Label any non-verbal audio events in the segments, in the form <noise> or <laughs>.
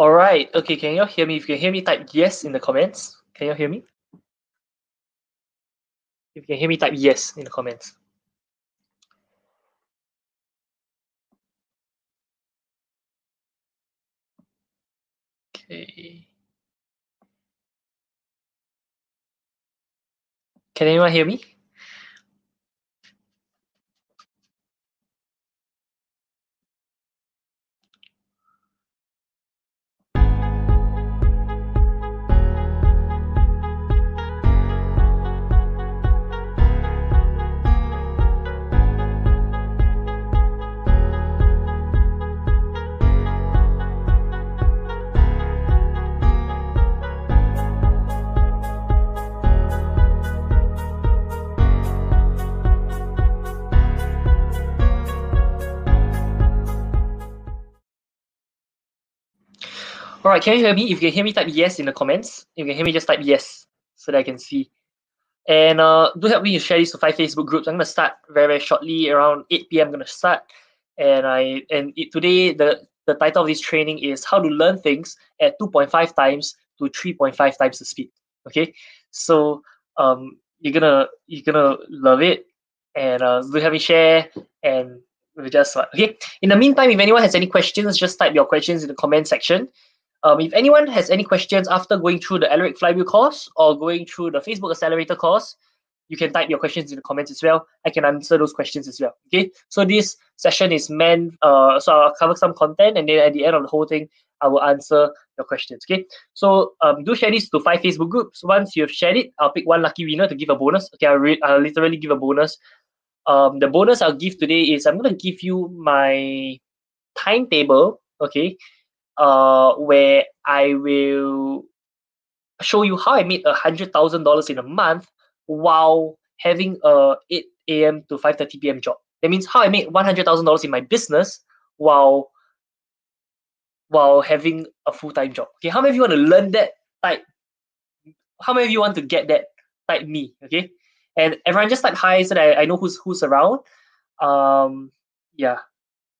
All right. Okay, can you hear me? If you can hear me, type yes in the comments. Can you hear me? If you can hear me, type yes in the comments. Okay. Can anyone hear me? All right, can you hear me? If you can hear me, type yes in the comments. If you can hear me, just type yes so that I can see. And uh, do help me to share this to five Facebook groups. I'm gonna start very very shortly around 8 p.m. I'm gonna start, and I and it, today the the title of this training is how to learn things at 2.5 times to 3.5 times the speed. Okay, so um you're gonna you're gonna love it, and uh, do help me share and we'll just okay. In the meantime, if anyone has any questions, just type your questions in the comment section. Um, if anyone has any questions after going through the Alaric Flywheel course or going through the Facebook Accelerator course, you can type your questions in the comments as well. I can answer those questions as well. Okay. So this session is meant, uh, so I'll cover some content and then at the end of the whole thing, I will answer your questions. Okay. So um, do share this to five Facebook groups. Once you've shared it, I'll pick one lucky winner to give a bonus. Okay. I'll, re- I'll literally give a bonus. Um, the bonus I'll give today is I'm to give you my timetable. Okay uh, where I will show you how I made a hundred thousand dollars in a month while having a 8 a.m. to 5:30 p.m. job. That means how I made one hundred thousand dollars in my business while while having a full-time job. Okay, how many of you want to learn that? Type. How many of you want to get that? Type me. Okay, and everyone just type hi so that I, I know who's who's around. Um, yeah.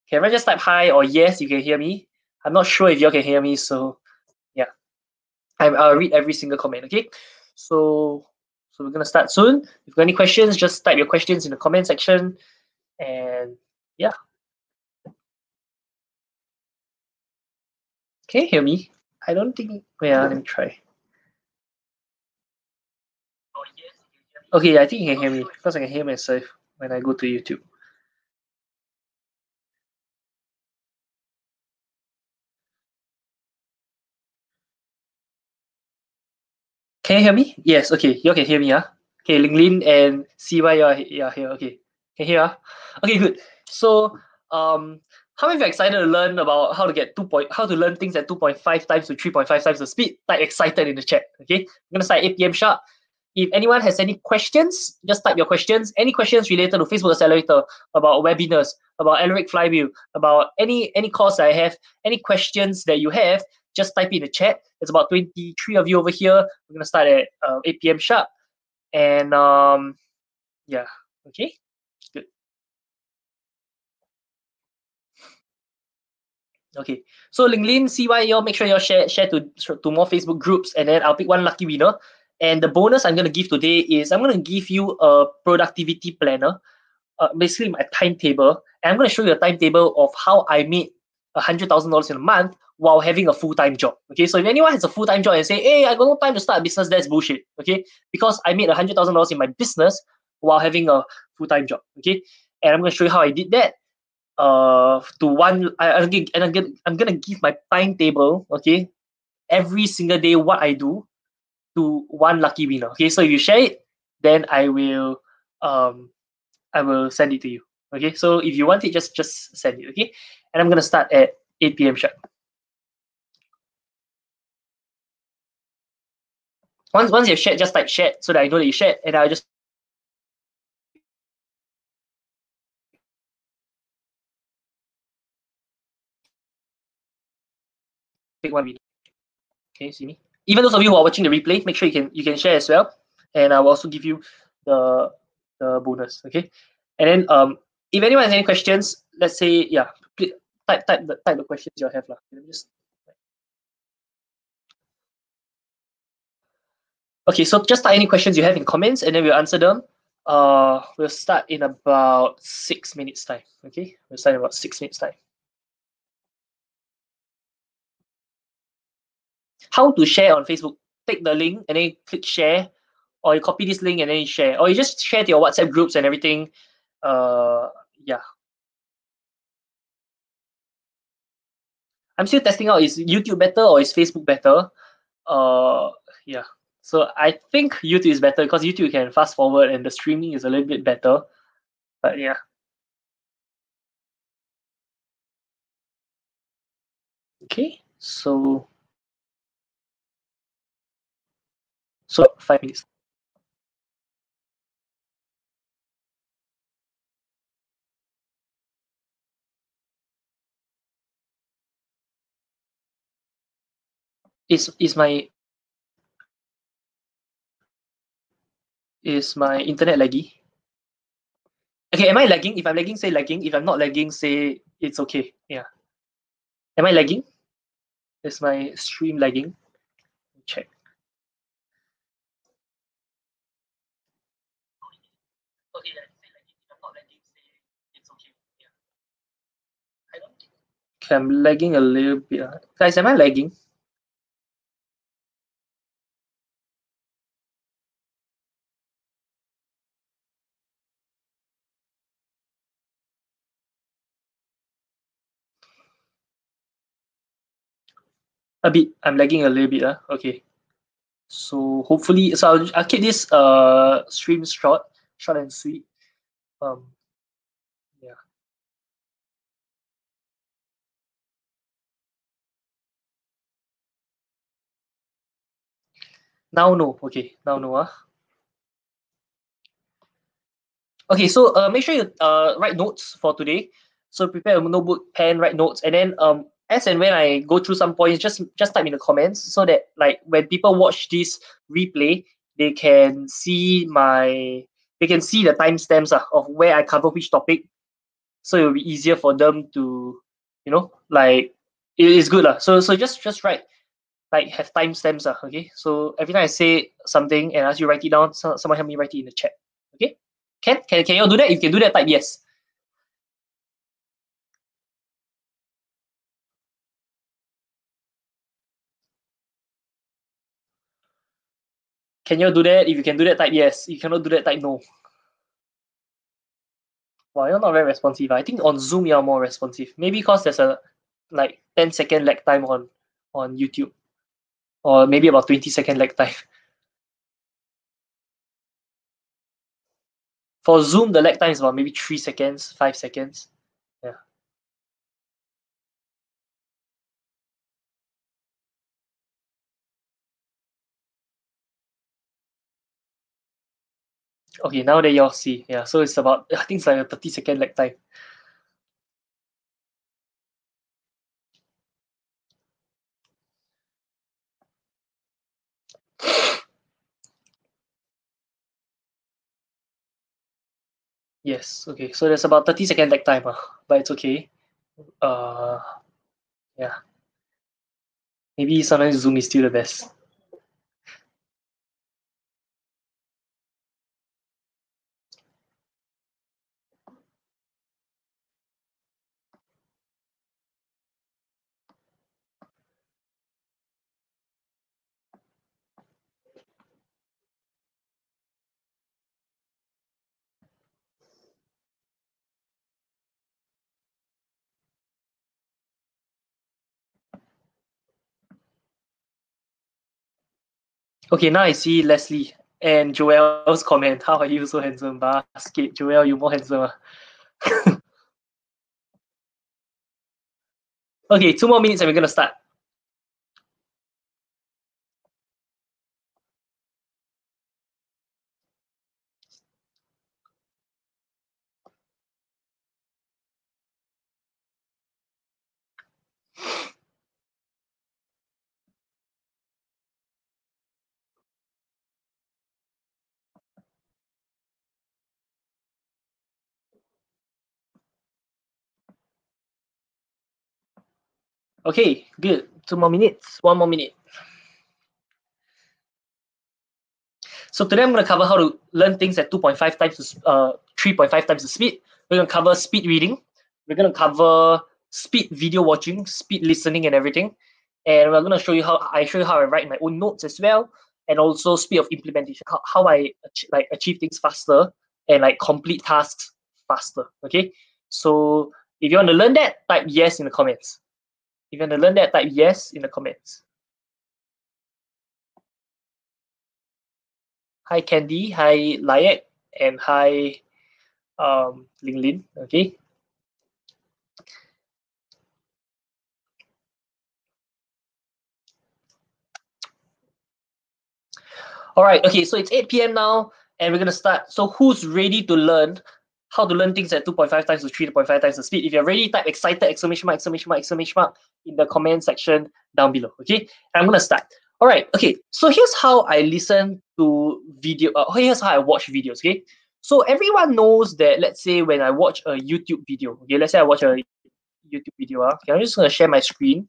Can everyone just type hi or yes? You can hear me. I'm not sure if y'all can hear me, so yeah. I, I'll read every single comment, okay? So, so we're gonna start soon. If you've got any questions, just type your questions in the comment section, and yeah. Can you hear me? I don't think. Yeah, let me try. Okay, I think you can hear me because I can hear myself when I go to YouTube. Can you hear me? Yes, okay. You can hear me, huh? Okay, Ling Lin and CY, you are, you are here. Okay. Can you hear? Huh? Okay, good. So, um, how many of you excited to learn about how to get two point how to learn things at 2.5 times to 3.5 times the speed? Type excited in the chat. Okay. I'm gonna start 8 p.m. sharp. If anyone has any questions, just type your questions. Any questions related to Facebook Accelerator, about webinars, about Alaric Flywheel, about any any course I have, any questions that you have, just type in the chat. It's about 23 of you over here. We're gonna start at uh, 8 p.m. sharp. And um yeah, okay. Good. Okay. So Ling Lin, CY, y'all make sure y'all share share to to more Facebook groups and then I'll pick one lucky winner. And the bonus I'm gonna give today is I'm gonna give you a productivity planner, uh, basically my timetable. And I'm gonna show you a timetable of how I made a hundred thousand dollars in a month while having a full-time job. Okay, so if anyone has a full-time job and say, hey, I got no time to start a business, that's bullshit. Okay, because I made a hundred thousand dollars in my business while having a full-time job. Okay, and I'm gonna show you how I did that. Uh, to one, I, I'm gonna, and I'm gonna, I'm gonna give my timetable. Okay, every single day what I do to one lucky winner. Okay, so if you share it, then I will, um, I will send it to you. Okay, so if you want it, just just send it. Okay, and I'm gonna start at 8 p.m. sharp. Once once you've shared, just type shared so that I know that you shared, and I'll just pick one video. Okay, see me. Even those of you who are watching the replay, make sure you can you can share as well, and I will also give you the the bonus. Okay, and then um if anyone has any questions, let's say, yeah, please type type the type the questions you have. Lah. Just... Okay, so just type any questions you have in comments and then we'll answer them. Uh we'll start in about six minutes time. Okay, we'll start in about six minutes time. How to share on Facebook. Take the link and then click share, or you copy this link and then you share, or you just share to your WhatsApp groups and everything. Uh yeah. I'm still testing out is YouTube better or is Facebook better? Uh, yeah. So I think YouTube is better because YouTube can fast forward and the streaming is a little bit better. But yeah. Okay, so so five minutes. Is is my is my internet laggy? Okay, am I lagging? If I'm lagging, say lagging. If I'm not lagging, say it's okay. Yeah. Am I lagging? Is my stream lagging? Check. Okay, yeah, say lagging. If I'm lagging, say it's okay. Yeah. I don't okay, I'm lagging a little bit. Guys, am I lagging? A bit. I'm lagging a little bit uh. okay. So hopefully so I'll, I'll keep this uh stream short short and sweet. Um yeah. Now no. Okay. Now no uh. okay so uh make sure you uh write notes for today. So prepare a notebook pen write notes and then um as and when I go through some points, just just type in the comments so that like when people watch this replay, they can see my they can see the timestamps uh, of where I cover which topic. So it will be easier for them to, you know, like it is good. Uh. So so just just write like have timestamps. Uh, okay. So every time I say something and ask you write it down, so, someone help me write it in the chat. Okay? Can can can you do that? If you can do that, type yes. Can you do that? If you can do that, type yes. If you cannot do that, type no. Wow, you're not very responsive. I think on Zoom you're more responsive. Maybe because there's a like 10 second lag time on on YouTube. Or maybe about 20 second lag time. <laughs> For Zoom, the lag time is about maybe three seconds, five seconds. Okay, now that y'all see, yeah, so it's about I think it's like a 30 second lag time. Yes, okay, so there's about 30 second lag time, uh, but it's okay. Uh, yeah. Maybe sometimes Zoom is still the best. Okay, now I see Leslie and Joel's comment. How are you so handsome? Basket, Joel, you more handsome. <laughs> Okay, two more minutes and we're gonna start. Okay, good. Two more minutes. One more minute. So today I'm going to cover how to learn things at 2.5 times, uh, 3.5 times the speed. We're going to cover speed reading. We're going to cover speed video watching, speed listening, and everything. And we're going to show you how I show you how I write my own notes as well, and also speed of implementation, how, how I like achieve things faster and like complete tasks faster. Okay. So if you want to learn that, type yes in the comments. If you want to learn that, type yes in the comments. Hi Candy, hi Layak, and hi um, Ling Lin. Okay. All right. Okay. So it's 8 p.m. now, and we're gonna start. So who's ready to learn how to learn things at 2.5 times to 3.5 times the speed? If you're ready, type excited exclamation mark exclamation mark exclamation mark in the comment section down below. Okay. I'm gonna start. All right. Okay. So here's how I listen to video. Uh, here's how I watch videos. Okay. So everyone knows that. Let's say when I watch a YouTube video. Okay. Let's say I watch a YouTube video. Uh, okay. I'm just gonna share my screen.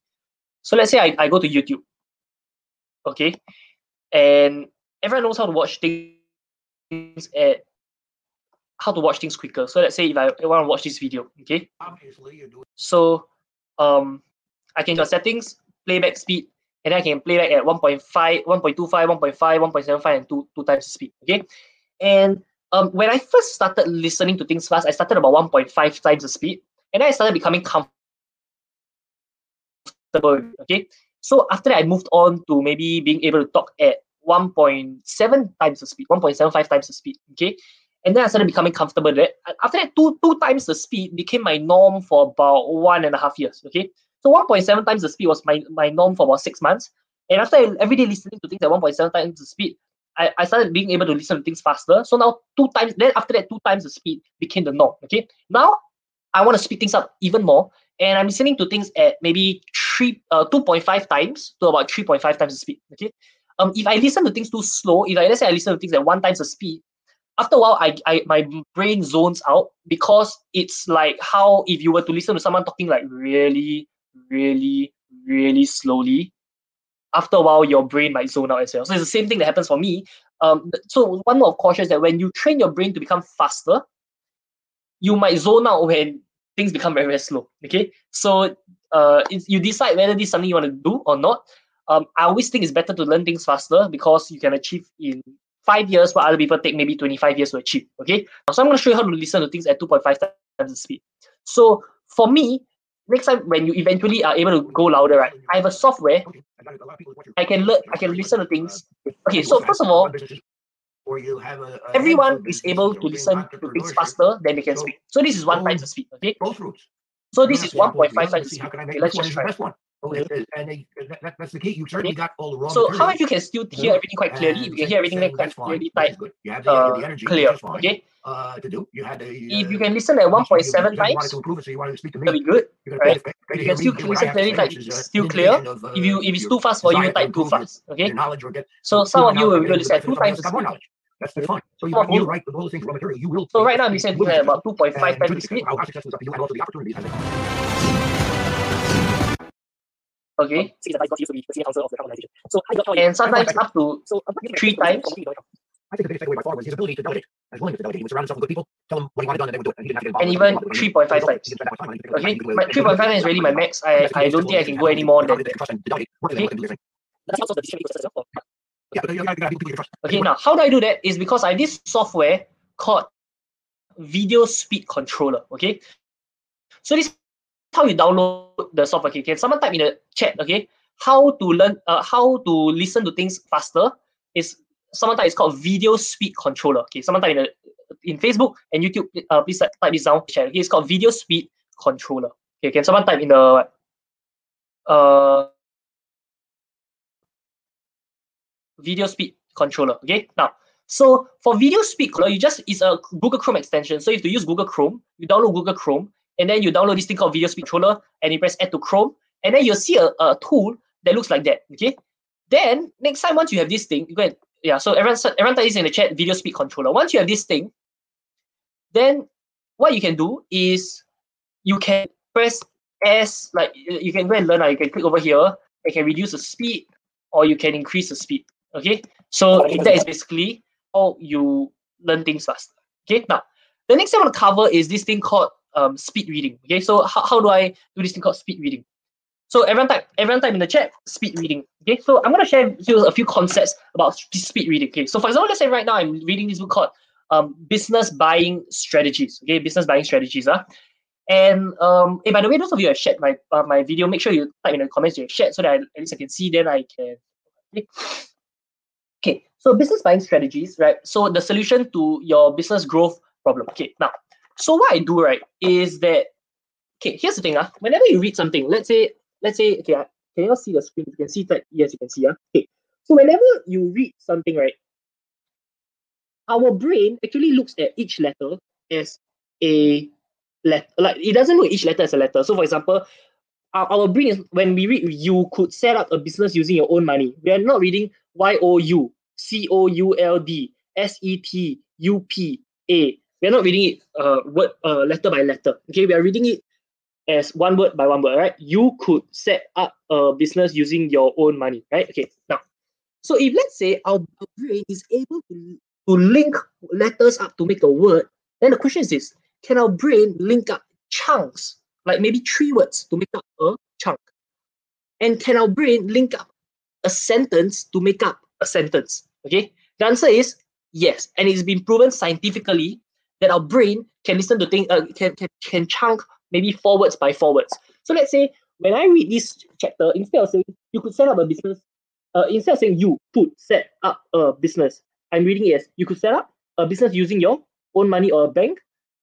So let's say I, I go to YouTube. Okay. And everyone knows how to watch things at how to watch things quicker. So let's say if I want to watch this video, okay. Obviously, you do. So um, I can go settings, playback speed, and I can play back at 1.5, 1.25, 1.5, 1.75, and two two times the speed. Okay, and um, when I first started listening to things fast, I started about 1.5 times the speed, and then I started becoming comfortable. Okay, so after that, I moved on to maybe being able to talk at 1.7 times the speed, 1.75 times the speed. Okay, and then I started becoming comfortable with it. After that, two two times the speed became my norm for about one and a half years. Okay, so 1.7 times the speed was my, my norm for about six months. And after every day listening to things at 1.7 times the speed, I, I started being able to listen to things faster. So now two times, then after that, two times the speed became the norm. Okay. Now I want to speed things up even more. And I'm listening to things at maybe three, uh, 2.5 times to about 3.5 times the speed. Okay. Um, if I listen to things too slow, if I let's say I listen to things at one times the speed, after a while, I, I my brain zones out because it's like how if you were to listen to someone talking like really, really, really slowly, after a while your brain might zone out as well. So it's the same thing that happens for me. Um, so one more caution is that when you train your brain to become faster, you might zone out when things become very, very slow. Okay. So uh you decide whether this is something you want to do or not. Um, I always think it's better to learn things faster because you can achieve in five years what other people take maybe 25 years to achieve. Okay. So I'm going to show you how to listen to things at 2.5 times the speed. So for me, next time when you eventually are able to go louder, right? I have a software I can learn I can listen to things. Okay, so first of all, or you have a, a everyone is able to listen to things faster than they can So speak. So this is one times the speed. Okay. Both routes. So this is 1.5 have both. You times the speed. how can I Okay, let's just try. one. Oh, Okay. it is. And they, that, that- that's the key. You certainly got all the raw So how if you can still hear everything quite clearly? If you can hear everything saying quite clearly, which type is good. You have the, uh, the energy, clear. fine. Okay. Uh, to do. You had the. If you uh, can listen at you- you- 1.7 you wanted times, to improve it, so you wanted to speak to that'll me. be good. You're gonna pay right? to- pay If to you can still hear what I listen clearly, say, type which is, uh, still clear. If you if it's too fast for you, type too fast. Okay. knowledge or get So some of you will knowledge be able and to the listen two times the more knowledge. That's, that's Okay. fine. So you, you you. write the whole thing raw material. You will. So right now you will to about successful. 2.5 times you the should be speed. How successful is up to you and also the opportunities. As they- Okay. And sometimes up to so, three times. I think the biggest takeaway by far was his ability to delegate. His willingness to delegate. He would surround himself with good people, tell them what he wanted done, and they would do it. And he didn't have to get And even 3.5 times. Okay. My 3.5 times is really my max. I, I don't think I can go any more than that. Okay. Yeah, but you gotta, you gotta have people you can trust. Okay, now how do I do that? Is because I have this software called Video Speed Controller. Okay, so this is how you download the software. Okay, can someone type in the chat? Okay, how to learn, uh, how to listen to things faster is someone type. It's called Video Speed Controller. Okay, someone type in the in Facebook and YouTube. Uh, please type this down. Chat. Okay, it's called Video Speed Controller. Okay, can someone type in the uh video speed controller. Okay, now so for video speed controller, you just it's a Google Chrome extension. So if you use Google Chrome. You download Google Chrome, and then you download this thing called Video Speed Controller, and you press Add to Chrome, and then you'll see a, a tool that looks like that. Okay, then next time once you have this thing, you go yeah. So everyone everyone type this in the chat. Video Speed Controller. Once you have this thing, then what you can do is you can press S like you can go and learn. uh, You can click over here. You can reduce the speed or you can increase the speed. Okay, so that is basically how you learn things faster. Okay, now the next thing I want to cover is this thing called um, speed reading. Okay, so how, how do I do this thing called speed reading? So everyone type everyone type in the chat speed reading. Okay, so I'm gonna share you a few concepts about speed reading. Okay, so for example, let's say right now I'm reading this book called um, Business Buying Strategies. Okay, Business Buying Strategies. Uh. And um, hey, by the way, those of you have shared my uh, my video, make sure you type in the comments you have shared so that I, at least I can see. Then I can. Okay. okay, so business buying strategies, right? So the solution to your business growth problem. Okay, now, so what I do, right, is that okay. Here's the thing. Uh, whenever you read something, let's say, let's say, okay, uh, can you all see the screen? You can see that. Yes, you can see. Uh, okay. So whenever you read something, right, our brain actually looks at each letter as a letter. Like it doesn't look each letter as a letter. So for example, our, our brain is when we read you could set up a business using your own money. We are not reading Y O U, C O U L D, S E T, U P, A. We are not reading it uh word uh letter by letter. Okay, we are reading it as one word by one word, right? You could set up a business using your own money, right? Okay, now, so if let's say our brain is able to, to link letters up to make a word, then the question is this can our brain link up chunks, like maybe three words to make up a chunk? And can our brain link up a sentence to make up a sentence? Okay, the answer is yes. And it's been proven scientifically that our brain can listen to things, uh, can, can, can chunk maybe forwards by forwards. So let's say when I read this chapter, instead of saying you could set up a business, uh, instead of saying you could set up a business, I'm reading it as you could set up a business using your own money or a bank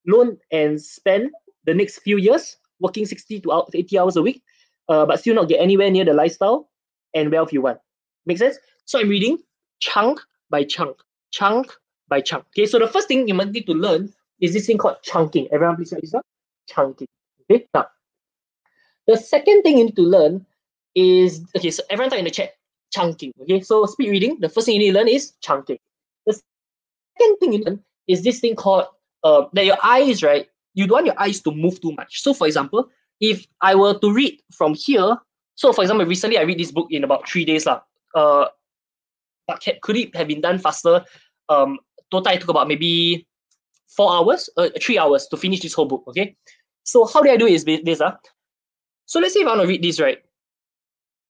loan and spend the next few years working 60 to 80 hours a week, uh, but still not get anywhere near the lifestyle and wealth you want. Make sense? So I'm reading chunk by chunk, chunk by chunk. Okay, so the first thing you might need to learn is this thing called chunking. Everyone please write this down. Chunking. Okay, now the second thing you need to learn is okay, so everyone type in the chat chunking. Okay, so speed reading, the first thing you need to learn is chunking. The second thing you learn is this thing called uh, that your eyes, right? You don't want your eyes to move too much. So, for example, if I were to read from here, so for example, recently I read this book in about three days, lah. Uh, but could it have been done faster? Um, total it took about maybe four hours, uh, three hours to finish this whole book. Okay, so how do I do is this. Uh? So let's say if I want to read this, right?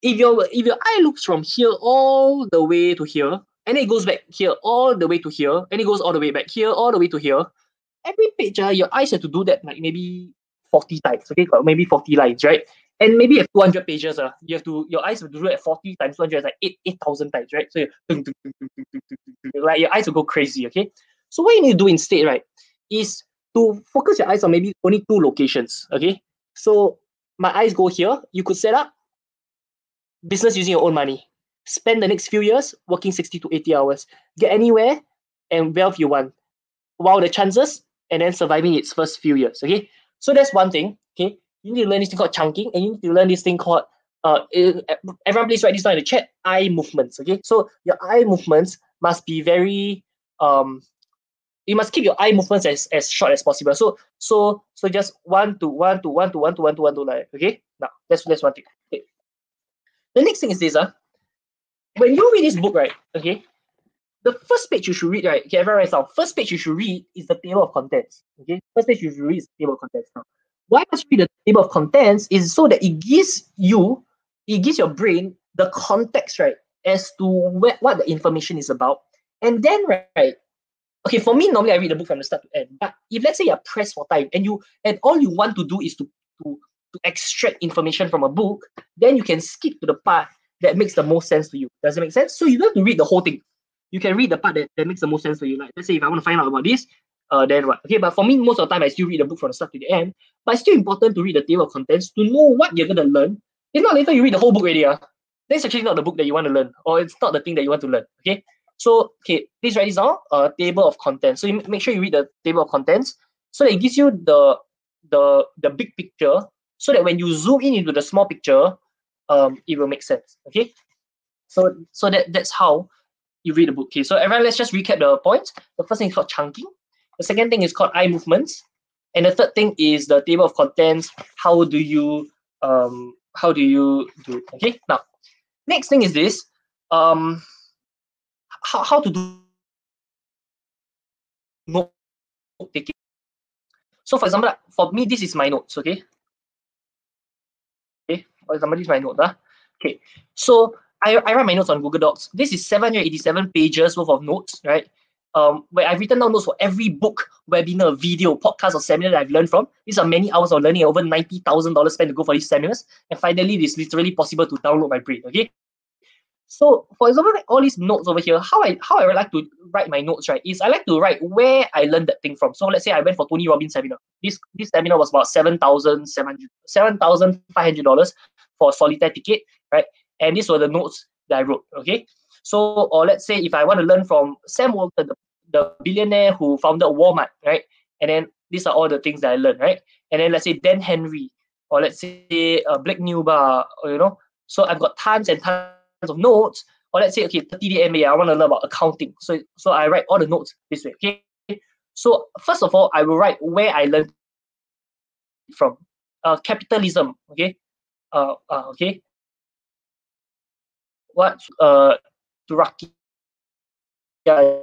If your if your eye looks from here all the way to here, and it goes back here all the way to here, and it goes all the way back here, all the way to here, every page, uh, your eyes have to do that like maybe 40 times, okay? Maybe 40 lines, right? And maybe have 200 pages, uh, you have to, your eyes to do it 40 times 200 is like 8, 8,000 times, right? So like your eyes will go crazy, okay? So what you need to do instead, right, is to focus your eyes on maybe only two locations, okay? So my eyes go here, you could set up business using your own money. Spend the next few years working 60 to 80 hours. Get anywhere and wealth you want. While the chances and then surviving its first few years. Okay, so that's one thing. Okay, you need to learn this thing called chunking, and you need to learn this thing called uh. Everyone, please write this down in the chat. Eye movements. Okay, so your eye movements must be very um. You must keep your eye movements as, as short as possible. So so so just one to one to one to one to one to one to like okay. Now that's that's one thing. Okay. The next thing is this uh. When you read this book, right? Okay, the first page you should read, right? Okay, everyone write down. First page you should read is the table of contents. Okay, first page you should read is the table of contents. Now, why must read the table of contents? Is so that it gives you, it gives your brain the context, right, as to where, what the information is about, and then right. Okay, for me, normally I read the book from the start to end. But if let's say you're pressed for time and you and all you want to do is to to to extract information from a book, then you can skip to the part that makes the most sense to you. Does it make sense? So you don't have to read the whole thing you can read the part that, that makes the most sense for you. Like let's say if I want to find out about this, uh, then what? Okay, but for me, most of the time I still read the book from the start to the end. But it's still important to read the table of contents to know what you're gonna learn. If not later you read the whole book already, uh, that's actually not the book that you want to learn, or it's not the thing that you want to learn. Okay. So okay, please write this down. Uh, table of contents. So you make sure you read the table of contents so that it gives you the the the big picture. So that when you zoom in into the small picture, um, it will make sense. Okay. So so that that's how you read the book. Okay, so everyone, let's just recap the points. The first thing is called chunking. The second thing is called eye movements. And the third thing is the table of contents. How do you um how do you do Okay, now next thing is this. Um how, how to do note taking. So for example, for me, this is my notes, okay? Okay, for example, this is my note. Huh? Okay, so I, I write my notes on Google Docs. This is 787 pages worth of notes, right? Um, where I've written down notes for every book, webinar, video, podcast, or seminar that I've learned from. These are many hours of learning, over $90,000 spent to go for these seminars. And finally, it is literally possible to download my brain, okay? So, for example, like all these notes over here, how I how I like to write my notes, right, is I like to write where I learned that thing from. So let's say I went for Tony Robbins seminar. This this seminar was about seven thousand seven hundred seven thousand five hundred dollars for a solitaire ticket, right? And these were the notes that I wrote. Okay. So, or let's say if I want to learn from Sam Walton, the, the billionaire who founded Walmart, right? And then these are all the things that I learned, right? And then let's say Dan Henry, or let's say uh, Blake Newbar, you know. So I've got tons and tons of notes, or let's say, okay, 30 day MBA, I want to learn about accounting. So, so I write all the notes this way, okay? So first of all, I will write where I learned from. Uh, capitalism, okay? Uh, uh, okay? What, uh, Turaki, yeah,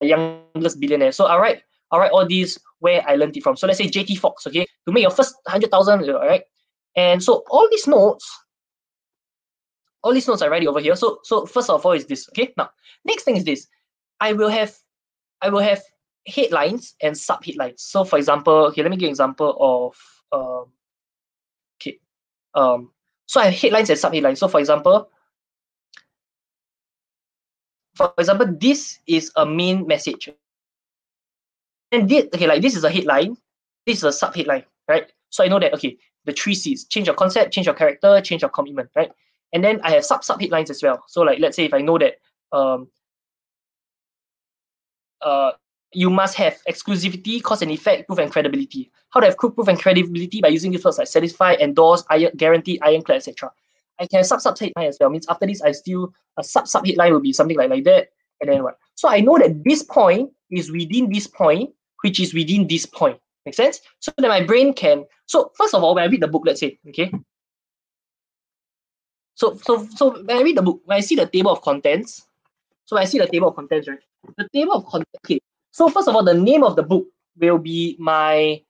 youngest billionaire. So I write, I write all these where I learned it from. So let's say JT Fox, okay? To make your first 100,000, all right? And so all these notes, all these notes I write it over here. So so first of all is this. Okay. Now next thing is this. I will have I will have headlines and sub headlines. So for example, okay, let me give an example of um okay. Um so I have headlines and sub headlines. So for example, for example, this is a main message. And this okay, like this is a headline, this is a sub headline, right? So I know that okay, the three C's change your concept, change your character, change your commitment, right? And then I have sub sub headlines as well. So like let's say if I know that um uh you must have exclusivity, cause and effect, proof and credibility. How to have proof and credibility by using these words like satisfy, endorse, iron, guarantee, ironclad, etc. I can sub sub headline as well. Means after this, I still a sub sub headline will be something like like that, and then what? So I know that this point is within this point, which is within this point. Make sense? So that my brain can. So first of all, when I read the book, let's say, okay, so so so when I read the book, when I see the table of contents, so I see the table of contents, right? The table of contents. Okay. So first of all, the name of the book will be my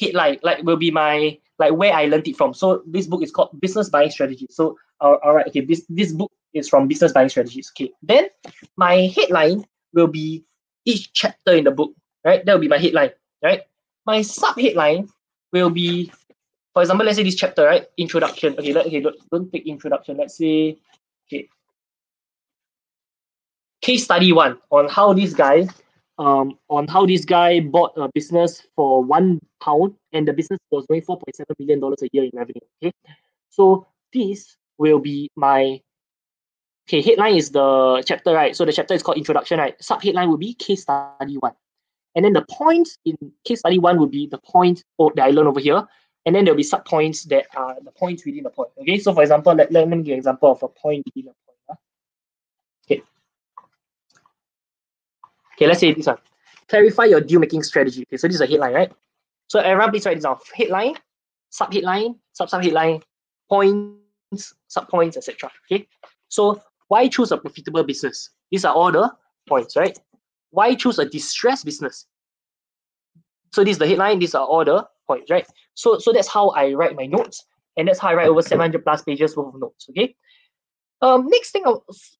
headline, like will be my like where I learned it from. So this book is called Business Buying Strategy. So uh, all right, okay, this this book is from Business Buying Strategies. Okay. Then my headline will be each chapter in the book, right? That will be my headline, right? My sub headline will be for example, let's say this chapter, right? Introduction. Okay, let, okay, don't, don't take introduction. Let's say, okay. Case study one on how this guy, um, on how this guy bought a business for one pound and the business was doing four point seven million dollars a year in revenue. Okay, so this will be my okay headline is the chapter right. So the chapter is called introduction right. Sub headline will be case study one, and then the points in case study one will be the point oh, that I learned over here and then there'll be sub points that are the points within the point. Okay, so for example, let, let, me give an example of a point within a point. Huh? Okay. Okay, let's say this one. Clarify your deal making strategy. Okay, so this is a headline, right? So everyone please write this down. Headline, sub headline, sub sub headline, points, sub points, etc. Okay. So why choose a profitable business? These are all the points, right? Why choose a distressed business? So this is the headline, these are all the points, right? So, so that's how I write my notes, and that's how I write over 700 plus pages worth of notes, okay? Um, next thing,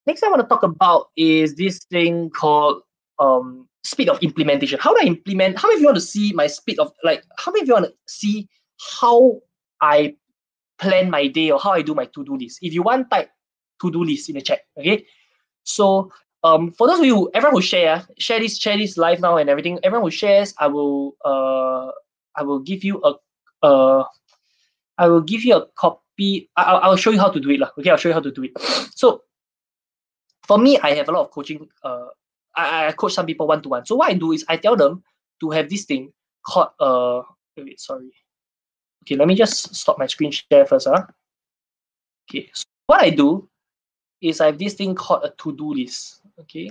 next thing I want to talk about is this thing called um, speed of implementation. How do I implement? How many of you want to see my speed of, like, how many of you want to see how I plan my day or how I do my to-do list? If you want, type to-do list in the chat, okay? So um, for those of you, everyone who share, share this, share this live now and everything. Everyone who shares, I will, uh, I will give you a, uh, I will give you a copy. I, I'll, I'll show you how to do it, lah. Okay, I'll show you how to do it. So, for me, I have a lot of coaching. Uh, I, I coach some people one to one. So what I do is I tell them to have this thing called uh. Wait, sorry. Okay, let me just stop my screen share first, huh? Okay, so what I do is I have this thing called a to-do list. Okay.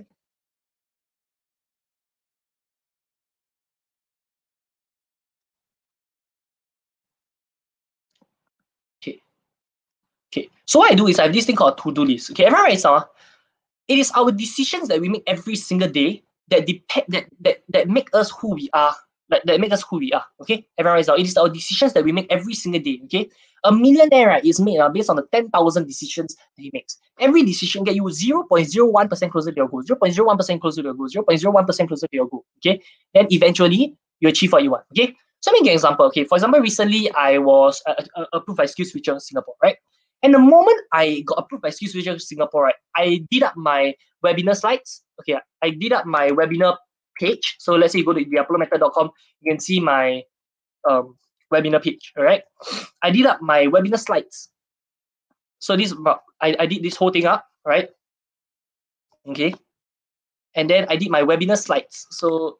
Okay. Okay. So what I do is I have this thing called to-do list. Okay, everyone writes down. It is our decisions that we make every single day that depend that that that make us who we are that, that make us who we are. Okay, everyone is out. It is our decisions that we make every single day. Okay, a millionaire right, is made uh, based on the 10,000 decisions that he makes. Every decision get you 0.01% closer to your goal, 0.01% closer to your goal, 0.01% closer to your goal. Okay, then eventually you achieve what you want. Okay, so let me give an example. Okay, for example, recently I was uh, uh, approved by SkillsFuture Singapore, right? And the moment I got approved by SkillsFuture Singapore, right, I did up my webinar slides. Okay, I did up my webinar page. So let's say you go to theapollomethod.com, you can see my um, webinar page. All right. I did up my webinar slides. So this I, I did this whole thing up, right? Okay. And then I did my webinar slides. So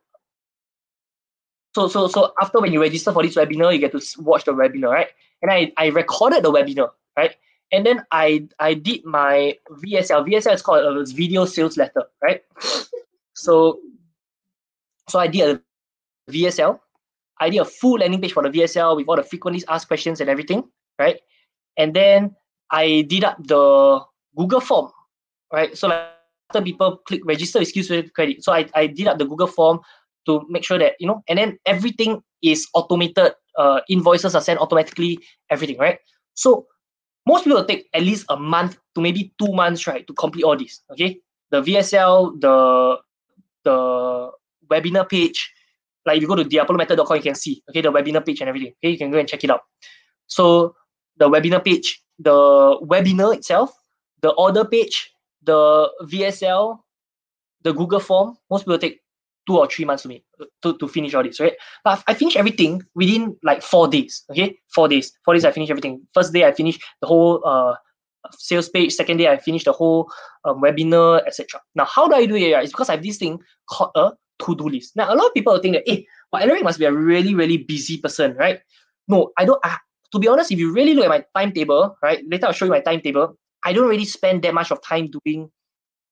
so so so after when you register for this webinar, you get to watch the webinar, right? And I, I recorded the webinar, right? And then I I did my VSL. VSL is called a video sales letter, right? <gasps> So so I did a VSL. I did a full landing page for the VSL with all the frequently asked questions and everything, right? And then I did up the Google form, right? So like after people click register with skills credit. So I, I did up the Google form to make sure that, you know, and then everything is automated. Uh, invoices are sent automatically, everything, right? So most people take at least a month to maybe two months, right, to complete all this. Okay. The VSL, the the webinar page, like if you go to theapollomethod.com, you can see, okay, the webinar page and everything. Okay, you can go and check it out. So the webinar page, the webinar itself, the order page, the VSL, the Google form, most people take two or three months to me to, to finish all this, right? But I finished everything within like four days. Okay, four days. Four days I finished everything. First day I finished the whole uh sales page. Second day I finished the whole um, webinar, etc. Now how do I do it? It's because I have this thing called a to-do list. Now, a lot of people think that, hey, eh, well, Eric must be a really, really busy person, right? No, I don't. I, to be honest, if you really look at my timetable, right, later I'll show you my timetable. I don't really spend that much of time doing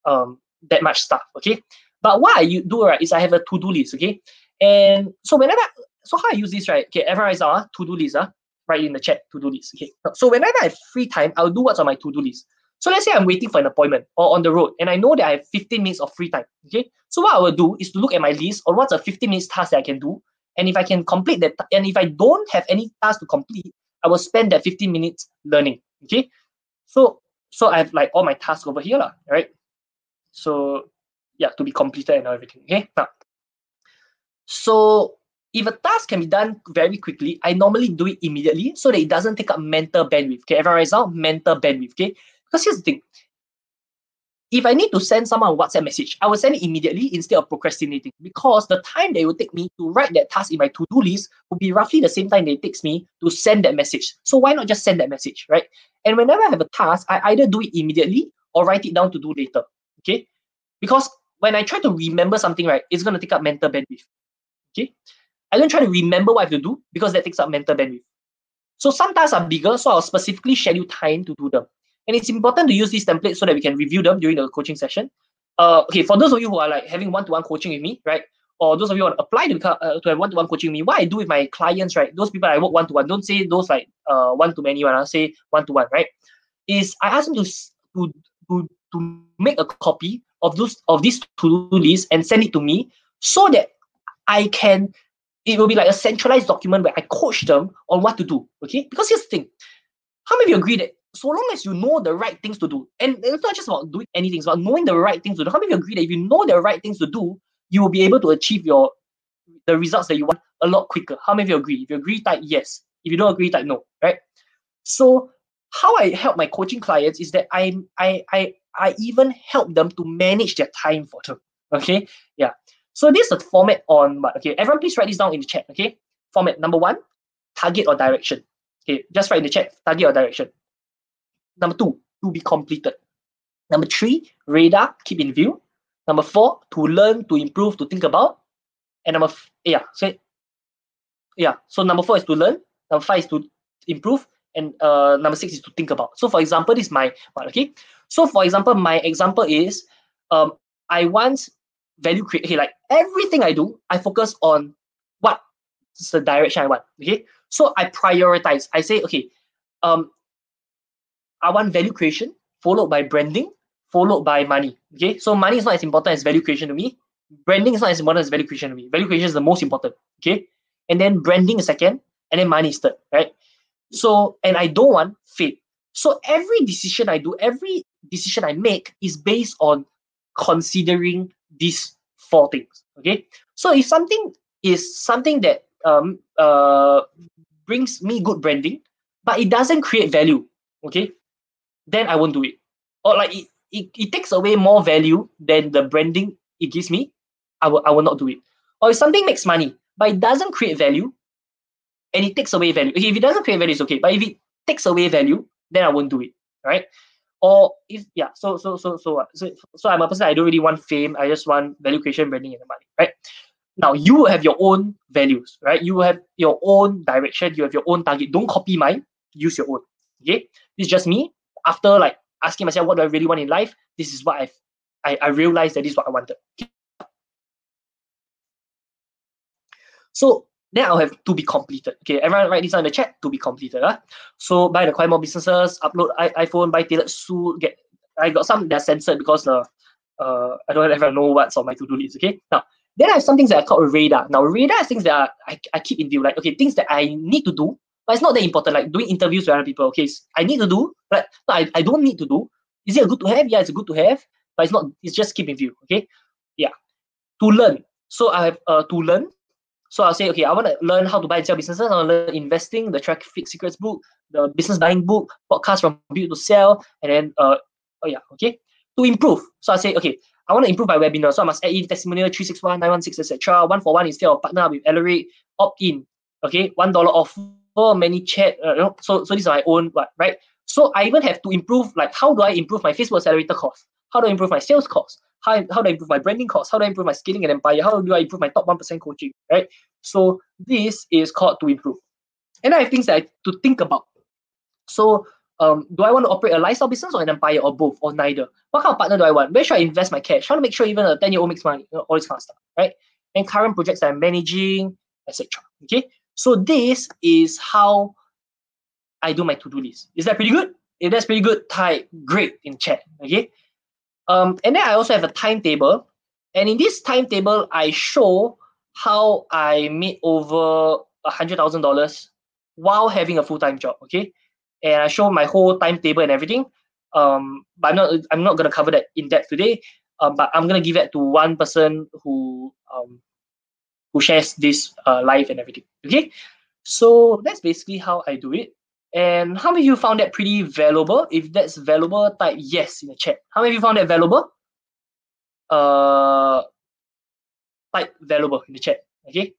um that much stuff, okay? But what I do, right, is I have a to-do list, okay? And so whenever, so how I use this, right? Okay, everyone is our to-do list, uh, right in the chat, to-do list, okay? So whenever I have free time, I'll do what's on my to-do list. So let's say I'm waiting for an appointment or on the road and I know that I have 15 minutes of free time. Okay. So what I will do is to look at my list or what's a 15 minutes task that I can do. And if I can complete that, and if I don't have any task to complete, I will spend that 15 minutes learning. Okay. So so I have like all my tasks over here, lah, right? So yeah, to be completed and everything. Okay. Now, so if a task can be done very quickly, I normally do it immediately so that it doesn't take up mental bandwidth. Okay, everyone is mental bandwidth. Okay, because here's the thing. If I need to send someone a WhatsApp message, I will send it immediately instead of procrastinating because the time that it will take me to write that task in my to-do list will be roughly the same time that it takes me to send that message. So why not just send that message, right? And whenever I have a task, I either do it immediately or write it down to do later, okay? Because when I try to remember something, right, it's going to take up mental bandwidth, okay? I don't try to remember what I have to do because that takes up mental bandwidth. So some tasks are bigger, so I'll specifically schedule time to do them. And it's important to use these templates so that we can review them during the coaching session. Uh, okay, for those of you who are like having one-to-one coaching with me, right? Or those of you who apply to, uh, to have one-to-one coaching with me, what I do with my clients, right? Those people I work one-to-one, don't say those like uh one-to-many one, I'll say one-to-one, right? Is I ask them to, to, to, to make a copy of those of this to-do list and send it to me so that I can it will be like a centralized document where I coach them on what to do. Okay, because here's the thing: how many of you agree that so long as you know the right things to do, and it's not just about doing anything, it's about knowing the right things to do. How many of you agree that if you know the right things to do, you will be able to achieve your the results that you want a lot quicker? How many of you agree? If you agree, type yes. If you don't agree, type no. Right? So how I help my coaching clients is that I I I I even help them to manage their time for them. Okay, yeah. So this is the format on what? Okay, everyone please write this down in the chat. Okay, format number one, target or direction. Okay, just write in the chat, target or direction. Number two, to be completed. Number three, radar, keep in view. Number four, to learn, to improve, to think about. And number, yeah, so yeah, so number four is to learn. Number five is to improve. And uh, number six is to think about. So for example, this is my okay? So for example, my example is um, I want value create. Okay, like everything I do, I focus on what is the direction I want. Okay, so I prioritize. I say, okay, um, I want value creation followed by branding followed by money. Okay, so money is not as important as value creation to me. branding is not as important as value creation to me. Value creation is the most important. Okay. And then branding is second, and then money is third, right? So, and I don't want fame. So every decision I do, every decision I make is based on considering these four things. Okay. So if something is something that um uh brings me good branding, but it doesn't create value, okay, then I won't do it. Or like it, it, it takes away more value than the branding it gives me, I will I will not do it. Or if something makes money, but it doesn't create value, and it takes away value. If it doesn't create value, it's okay. But if it takes away value, then I won't do it. Right? Or if yeah, so so so so so so I'm a person I don't really want fame. I just want value creation, branding, and the money. Right? Now you have your own values, right? You have your own direction. You have your own target. Don't copy mine. Use your own. Okay, this is just me. After like asking myself, what do I really want in life? This is what I've I, I realized that this is what I wanted. So then I'll have to be completed. Okay, everyone write this on the chat to be completed. Huh? So buy the acquire more businesses, upload I, iPhone, buy tailored suit, get I got some that censored because the uh I don't ever know what's on my to-do list. Okay. Now then I have some things that I call radar. Now radar is things that are, I, I keep in view, like okay, things that I need to do, but it's not that important, like doing interviews with other people. Okay, I need to do, but no, I, I don't need to do. Is it a good to have? Yeah, it's a good to have, but it's not, it's just keep in view. Okay. Yeah. To learn. So I have uh to learn. So I'll say, okay, I want to learn how to buy and sell businesses. I want to learn investing, the traffic secrets book, the business buying book, podcast from build to sell, and then uh oh yeah, okay. To improve. So I say, okay, I want to improve my webinar. So I must add in testimonial 361, 916, etc. One for one instead of partner with Alaric, opt in. Okay, one dollar off ManyChat. Uh, you know, so so these are my own what right. So I even have to improve like how do I improve my Facebook accelerator course? How do I improve my sales course? How, how do I improve my branding course? How do I improve my scaling and empire? How do I improve my top 1% coaching? Right? So this is called to improve. And I have things that I to think about. So um, do I want to operate a lifestyle business or an empire or both or neither? What kind of partner do I want? Where should I invest my cash? How to make sure even a 10 year old makes money? All this kind of stuff, right? And current projects I'm managing, etc. Okay. So this is how I do my to-do list. Is that pretty good? If that's pretty good, type great in chat. Okay. Um, and then I also have a timetable. And in this timetable, I show how I made over a hundred thousand dollars while having a full-time job. Okay. And I show my whole timetable and everything. Um, but I'm not I'm not gonna cover that in depth today. Um, but I'm gonna give that to one person who um who shares this uh, and everything. Okay. So that's basically how I do it. And how many of you found that pretty valuable? If that's valuable, type yes in the chat. How many of you found that valuable? Uh, type valuable in the chat. Okay.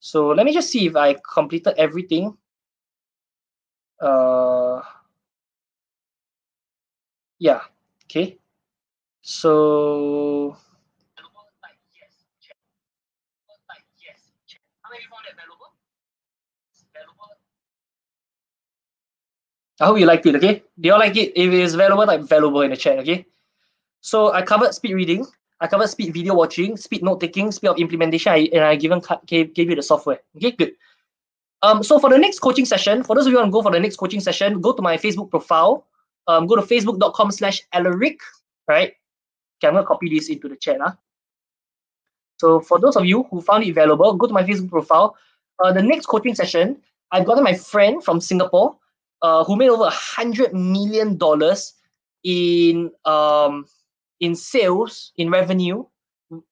So let me just see if I completed everything. Uh, yeah. Okay. So. I hope you liked it, okay? Do you all like it? If it is valuable, type valuable in the chat, okay? So I covered speed reading, I covered speed video watching, speed note taking, speed of implementation, I, and I given gave, gave you the software. Okay, good. Um, so for the next coaching session, for those of you who want to go for the next coaching session, go to my Facebook profile. Um, go to facebook.com slash Alaric, right? Okay, I'm gonna copy this into the chat. Huh? So for those of you who found it valuable, go to my Facebook profile. Uh, the next coaching session, I've gotten my friend from Singapore uh, who made over a hundred million dollars in um, in sales in revenue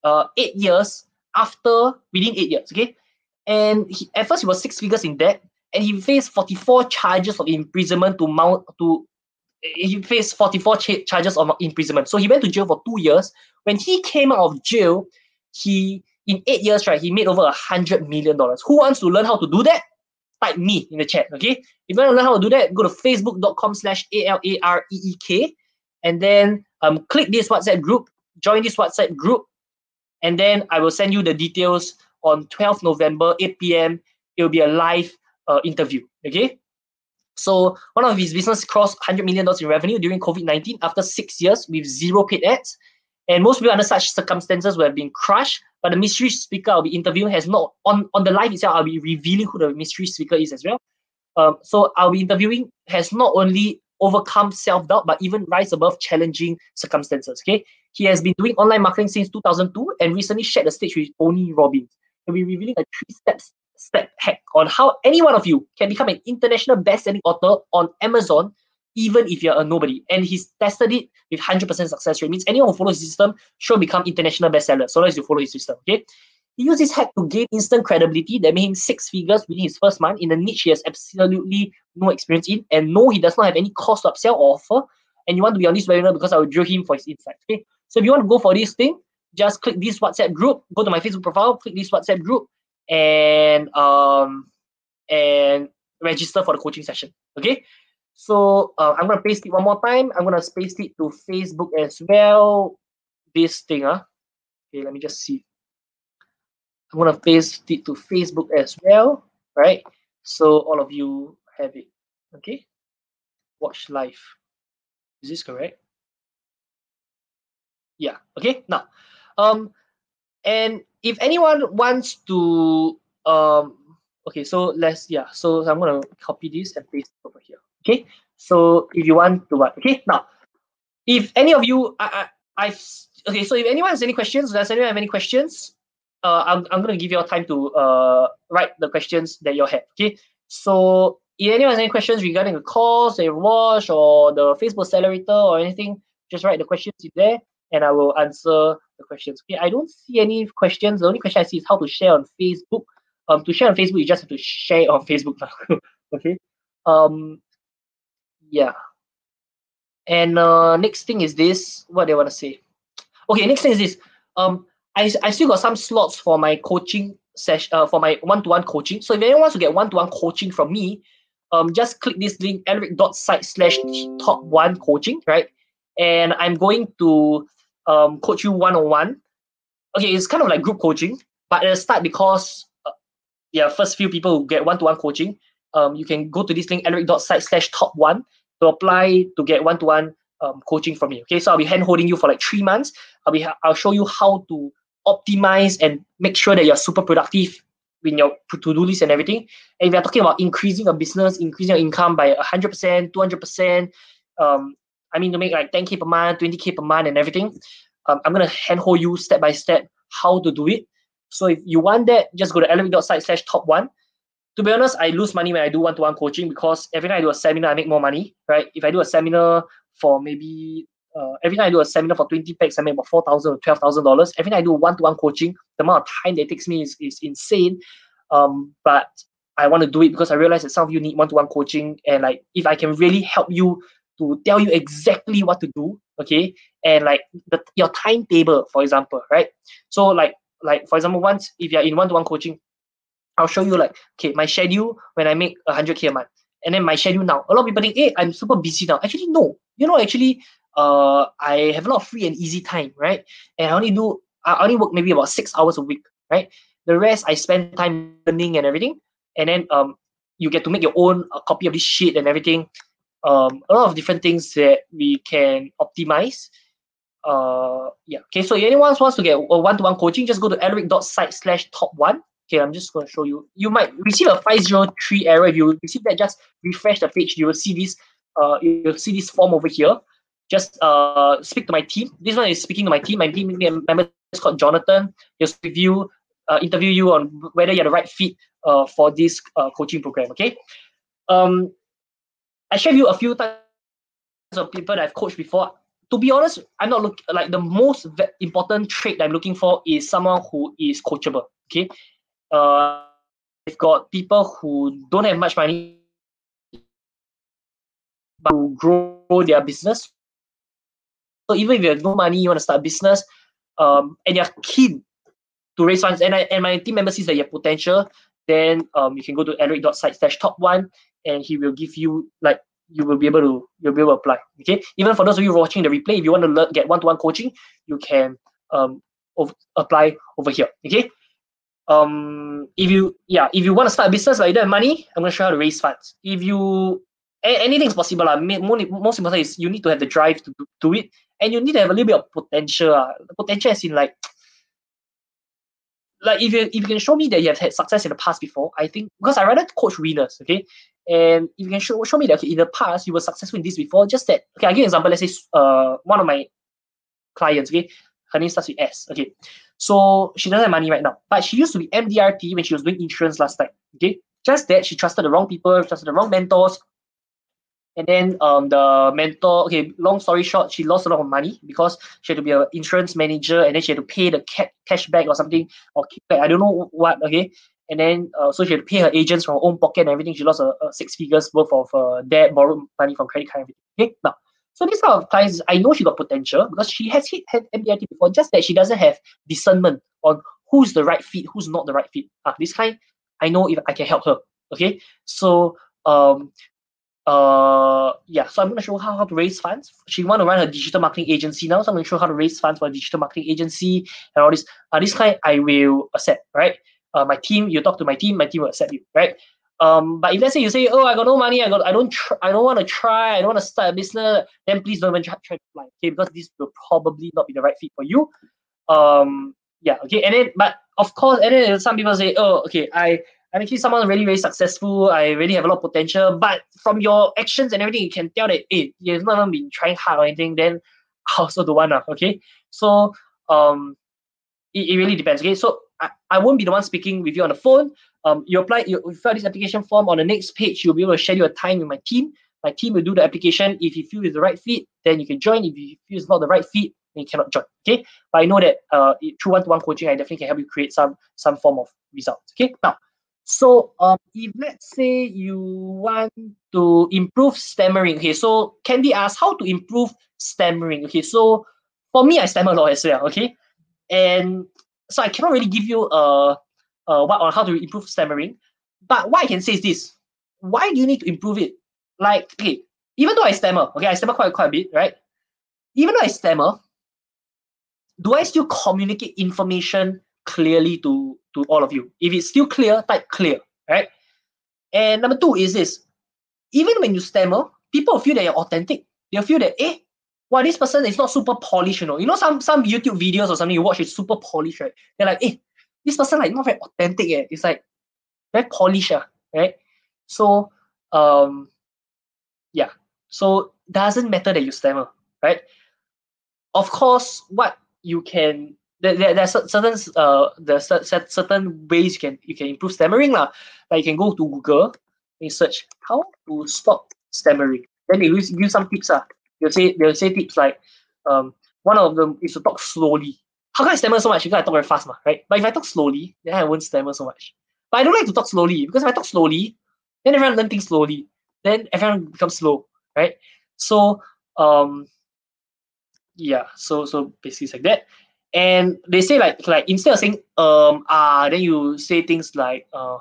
uh, eight years after within eight years okay? And he, at first he was six figures in debt and he faced 44 charges of imprisonment to mount to he faced 44 ch- charges of imprisonment. So he went to jail for two years. When he came out of jail he in eight years right he made over a hundred million dollars. Who wants to learn how to do that type me in the chat, okay? If you want to learn how to do that, go to facebook.com slash A-L-A-R-E-E-K and then um, click this WhatsApp group, join this WhatsApp group, and then I will send you the details on 12th November, 8 p.m. It will be a live uh, interview, okay? So one of his business crossed $100 million in revenue during COVID-19 after six years with zero paid ads. And most people under such circumstances will have been crushed but the mystery speaker I'll be interviewing has not on on the live itself. I'll be revealing who the mystery speaker is as well. Um, so I'll be interviewing has not only overcome self-doubt, but even rise above challenging circumstances. Okay. He has been doing online marketing since 2002 and recently shared the stage with Tony Robbins. He'll be revealing a three steps step hack on how any one of you can become an international best-selling author on Amazon, even if you're a nobody. And he's tested it with 100% success rate. Means anyone who follows his system should become international bestseller, so long as you follow his system. Okay. He used this hack to gain instant credibility that made him six figures within his first month in a niche he has absolutely no experience in. And no, he does not have any cost to upsell or offer. And you want to be on this webinar because I will drill him for his insights. Okay. So if you want to go for this thing, just click this WhatsApp group, go to my Facebook profile, click this WhatsApp group, and um and register for the coaching session. Okay. So uh, I'm gonna paste it one more time. I'm gonna paste it to Facebook as well. This thing, huh? Okay, let me just see. I'm gonna paste it to Facebook as well, right? So all of you have it. Okay. Watch live. Is this correct? Yeah. Okay. Now, um, and if anyone wants to, um, okay. So let's yeah. So I'm gonna copy this and paste it over here. Okay. So if you want to what? Okay. Now, if any of you, I, I, I've okay. So if anyone has any questions, does anyone have any questions? uh, I'm, I'm going to give you all time to uh, write the questions that you have. Okay. So if anyone has any questions regarding the course you watch or the Facebook accelerator or anything, just write the questions in there and I will answer the questions. Okay. I don't see any questions. The only question I see is how to share on Facebook. Um, to share on Facebook, you just have to share on Facebook. <laughs> okay. Um, yeah. And uh, next thing is this. What I want to say? Okay. Next thing is this. Um, I, I still got some slots for my coaching session uh, for my one-to-one coaching. So if anyone wants to get one-to-one coaching from me, um, just click this link, alaric.site slash top one coaching, right? And I'm going to um, coach you one-on-one. Okay, it's kind of like group coaching, but at the start, because uh, yeah, first few people who get one-to-one coaching, um, you can go to this link, alaric.site slash top one to apply to get one-to-one um, coaching from me. Okay, so I'll be hand holding you for like three months. I'll be I'll show you how to optimize and make sure that you're super productive in your to-do list and everything. And if you're talking about increasing a business, increasing your income by 100%, 200%, um, I mean, to make like 10K per month, 20K per month and everything, um, I'm going to handhold you step by step how to do it. So if you want that, just go to alaric.site slash top one. To be honest, I lose money when I do one-to-one coaching because every time I do a seminar, I make more money, right? If I do a seminar for maybe uh, every time I do a seminar for 20 packs, I make about four thousand or twelve thousand dollars. Every time I do one-to-one coaching, the amount of time that takes me is, is insane. Um, but I want to do it because I realize that some of you need one-to-one coaching, and like if I can really help you to tell you exactly what to do, okay, and like the your timetable, for example, right? So like like for example, once if you're in one-to-one coaching, I'll show you like okay, my schedule when I make a hundred k a month, and then my schedule now. A lot of people think, hey, I'm super busy now. Actually, no. You know, actually, uh, I have a lot of free and easy time, right? And I only do, I only work maybe about six hours a week, right? The rest I spend time learning and everything, and then um, you get to make your own uh, copy of this shit and everything. Um, a lot of different things that we can optimize. Uh, yeah. Okay. So if anyone wants to get a one-to-one coaching, just go to alaric.site slash top one. Okay, I'm just going to show you. You might receive a 503 error. If you receive that, just refresh the page. You will see this. Uh, you'll see this form over here just uh, speak to my team. This one is speaking to my team. My team member is called Jonathan. He'll review, uh, interview you on whether you're the right fit uh, for this uh, coaching program. Okay. Um, I share you a few types of people that I've coached before. To be honest, I'm not look like the most important trait I'm looking for is someone who is coachable. Okay. Uh, I've got people who don't have much money but grow their business so even if you have no money, you want to start a business, um, and you're keen to raise funds, and I and my team member sees that you have potential, then um, you can go to alaric.site slash top one, and he will give you like you will be able to you'll be able to apply. Okay. Even for those of you watching the replay, if you want to learn, get one-to-one coaching, you can um ov- apply over here. Okay. Um, if you yeah, if you want to start a business but you don't have money, I'm gonna show you how to raise funds. If you anything is possible. Uh. Most important is you need to have the drive to do it and you need to have a little bit of potential. Uh. Potential is in like like if you if you can show me that you have had success in the past before, I think because I rather coach winners, okay. And if you can show, show me that okay, in the past you were successful in this before, just that okay, I give an example. Let's say uh one of my clients, okay, her name starts with S. Okay. So she doesn't have money right now. But she used to be MDRT when she was doing insurance last time. Okay. Just that she trusted the wrong people, trusted the wrong mentors, and then um the mentor, okay, long story short, she lost a lot of money because she had to be an insurance manager and then she had to pay the ca- cash back or something or kickback. I don't know what, okay. And then uh, so she had to pay her agents from her own pocket and everything. She lost a, a six figures worth of uh, debt, borrowed money from credit card everything. Okay. Now, so this kind of clients, I know she got potential because she has hit had MDRT before, just that she doesn't have discernment on who's the right fit, who's not the right fit. Ah, this kind, I know if I can help her. Okay. So um uh yeah so i'm going to show her how to raise funds she want to run a digital marketing agency now so i'm going to show how to raise funds for a digital marketing agency and all this uh, this kind i will accept right uh, my team you talk to my team my team will accept you right um but if let's say you say oh i got no money i got i don't tr- i don't want to try i don't want to start a business then please don't even try, try to okay because this will probably not be the right fit for you um yeah okay and then but of course and then some people say oh okay i I'm actually someone really, really successful. I really have a lot of potential. But from your actions and everything, you can tell that hey, you've not even been trying hard or anything. Then <laughs> I also don't want Okay. So um, it, it really depends. Okay. So I, I won't be the one speaking with you on the phone. Um, you apply, you fill this application form on the next page. You'll be able to schedule a time with my team. My team will do the application. If you feel it's the right fit, then you can join. If you feel it's not the right fit, then you cannot join. Okay. But I know that uh, through one-to-one coaching, I definitely can help you create some some form of results. Okay. Now so um, if let's say you want to improve stammering, okay, so Candy asked how to improve stammering. Okay, so for me, I stammer a lot as well, okay? And so I cannot really give you a, a what on how to improve stammering. But what I can say is this. Why do you need to improve it? Like, okay, even though I stammer, okay, I stammer quite, quite a bit, right? Even though I stammer, do I still communicate information clearly to to all of you. If it's still clear, type clear, right? And number two is this. Even when you stammer, people feel that you're authentic. They'll feel that, eh, well, this person is not super polished, you know. You know, some some YouTube videos or something you watch is super polished, right? They're like, eh, this person like not very authentic, eh. It's like very polished, uh, right? So um yeah. So doesn't matter that you stammer, right? Of course, what you can there, there, there's certain uh there's certain ways you can you can improve stammering lah. Like you can go to Google and search how to stop stammering. Then they give you some tips. Uh. They'll say they'll say tips like um one of them is to talk slowly. How can I stammer so much? Because I talk very fast, ma, right? But if I talk slowly, then I won't stammer so much. But I don't like to talk slowly because if I talk slowly, then everyone learn things slowly. Then everyone becomes slow, right? So um yeah, so so basically it's like that and they say like like instead of saying um ah then you say things like uh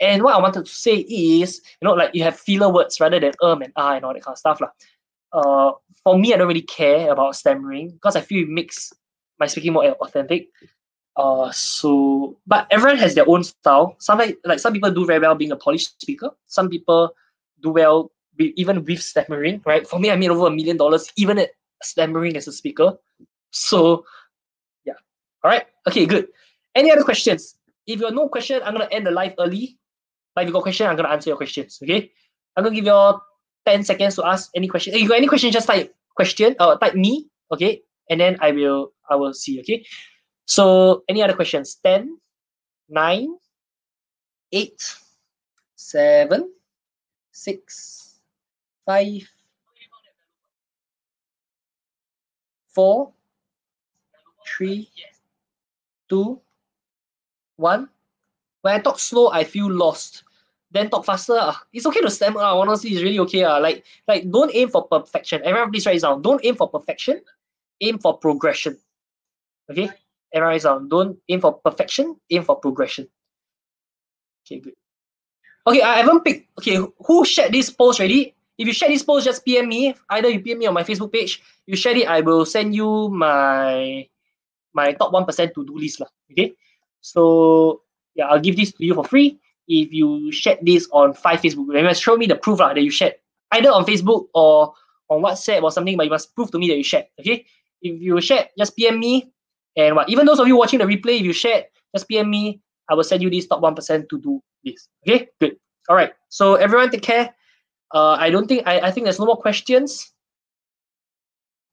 and what I wanted to say is you know like you have filler words rather than um and ah and all that kind of stuff lah. Uh, for me I don't really care about stammering because I feel it makes my speaking more authentic. Uh, so but everyone has their own style. Some like, like some people do very well being a polished speaker. Some people do well even with stammering. Right? For me, I made over a million dollars even at stammering as a speaker. So yeah. all right. Okay, good. Any other questions? If you have no question, I'm gonna end the live early. But if you got question, I'm gonna answer your questions. Okay. I'm gonna give you all 10 seconds to ask any question. If you got any question, just type question uh, type me. Okay. And then I will I will see. Okay. So any other questions? 10, 9, 8, 7, 6, 5, 4, 3, two, one. When I talk slow, I feel lost. Then talk faster. Uh, it's okay to stammer. Uh, honestly, it's really okay. Uh, like, like don't aim for perfection. Everyone please write it down. Don't aim for perfection. Aim for progression. Okay? Everyone write down. Don't aim for perfection. Aim for progression. Okay, good. Okay, I haven't picked. Okay, who shared this post already? If you share this post, just PM me. Either you PM me on my Facebook page. You share it, I will send you my my top 1% to-do list. Lah, okay. So yeah, I'll give this to you for free. If you share this on five Facebook, you must show me the proof lah, that you shared. Either on Facebook or on WhatsApp or something, but you must prove to me that you shared. Okay. If you shared, just PM me. And what even those of you watching the replay, if you shared, just PM me. I will send you this top 1% to do this. Okay, good. All right. So everyone take care. Uh, I don't think, I, I think there's no more questions.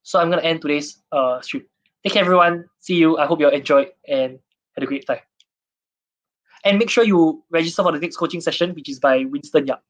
So I'm going to end today's uh, stream. Take care, everyone. See you. I hope you enjoyed and had a great time. And make sure you register for the next coaching session, which is by Winston Yap.